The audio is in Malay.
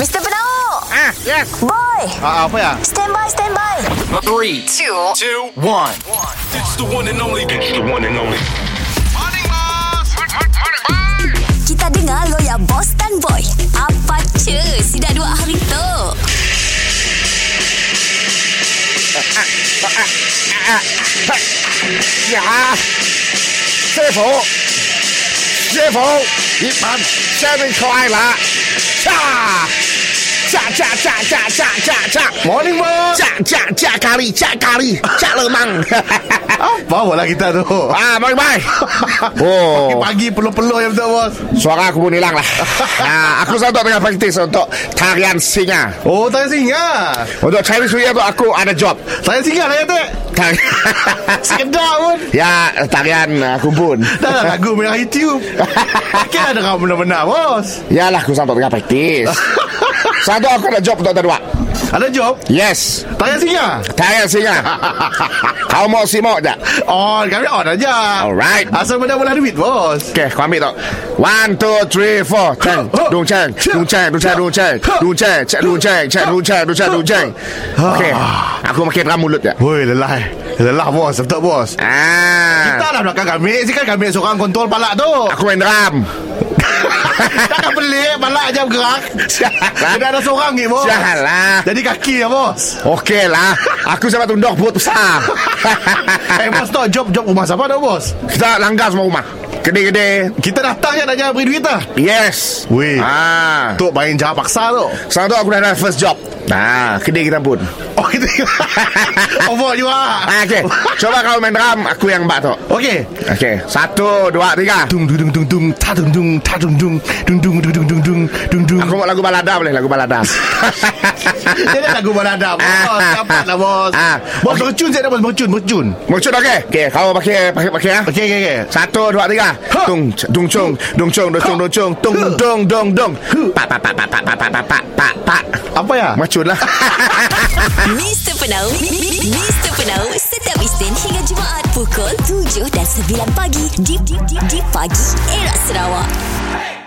Mr. Penau Ah, yes. Boy Ah, apa ya? Stand by, stand by Three, two, two, one. It's the one and only. It's the one and only. Kita dengar lo ya Boss dan Boy Apa cu Si dah dua hari tu呀，师傅，师傅，一盘下面快了，炸！ 炸炸炸炸炸炸炸！Morning cak o cak lemang. Apa bola kita tu. Ah, bye bye. Oh. Pagi peluh-peluh yang tu bos. Suara aku pun hilang lah. Ah, Aku satu tengah praktis untuk tarian singa. Oh, tarian singa? Untuk cari suya tu aku ada job. Tarian singa lah ya tu Tari... Sekedar pun. Ya, tarian aku pun. Dah lah lagu merah YouTube Kan ada kau benar-benar bos. Yalah, aku sampai tengah praktis satu aku ada job untuk kedua. Ada job Yes, Tanya singa tarian singa. Kau mau simok tak? On kami on aja Alright. Asal benda bola duit bos Okay, kau ambil tau. One, two, three, four. Ceng, dung ceng, dung ceng, dung ceng, dung ceng, dung ceng, cek dung ceng, cek dung ceng, dung ceng, dung ceng. Okay, aku makin ram mulut ya. Woi lelah Lelah bos Betul bos Ah, Tak lah belakang kami Si kan kami seorang kontrol palak tu aku main drum. Takkan pelik Palak je bergerak Kena ada seorang ni bos Janganlah. Jadi kaki ya bos Okey lah. Aku sama tunduk perut besar. Eh bos tau Job job rumah siapa tau bos Kita langgar semua rumah. Kedai-kedai Kita datang je ya, nak jangan beri duit lah. Yes. Weh ah. Tok main jawab paksa tu. Sekarang tu aku dah dah first job. Nah, kedai kita pun Oh, kedai kita. Oh, Over juga. Ha, ah, Okay Coba kau main drum Aku yang bak tu. Okay Okay Satu, dua, tiga. Dung, dung, dung, dung, dung. Ta, dung, dung, ta, dung, dung. Dung, dung, dung, dung, dung, dung Dung, dung. Aku buat lagu balada boleh Lagu balada. Jadi lagu balada Bos, kapan lah bos. Ah. Bos, okay. mercun saya dah bos. Mercun, mercun. Mercun, okay Okay, kau pakai Pakai, pakai ya. Okay, okay, okay Satu, dua, tiga. Tung, dung cung, dung cung, dung cung, dung cung, tung, dung, dung, dung. Pak, pak, pak, pak, pak, pak, pak, pak, pak, pak, pak. Apa ya Macun lah. Mr. Penau Mr. Penau Setiap Isnin hingga Jumaat Pukul 7 dan 9 pagi Di, di, di, di pagi Era Sarawak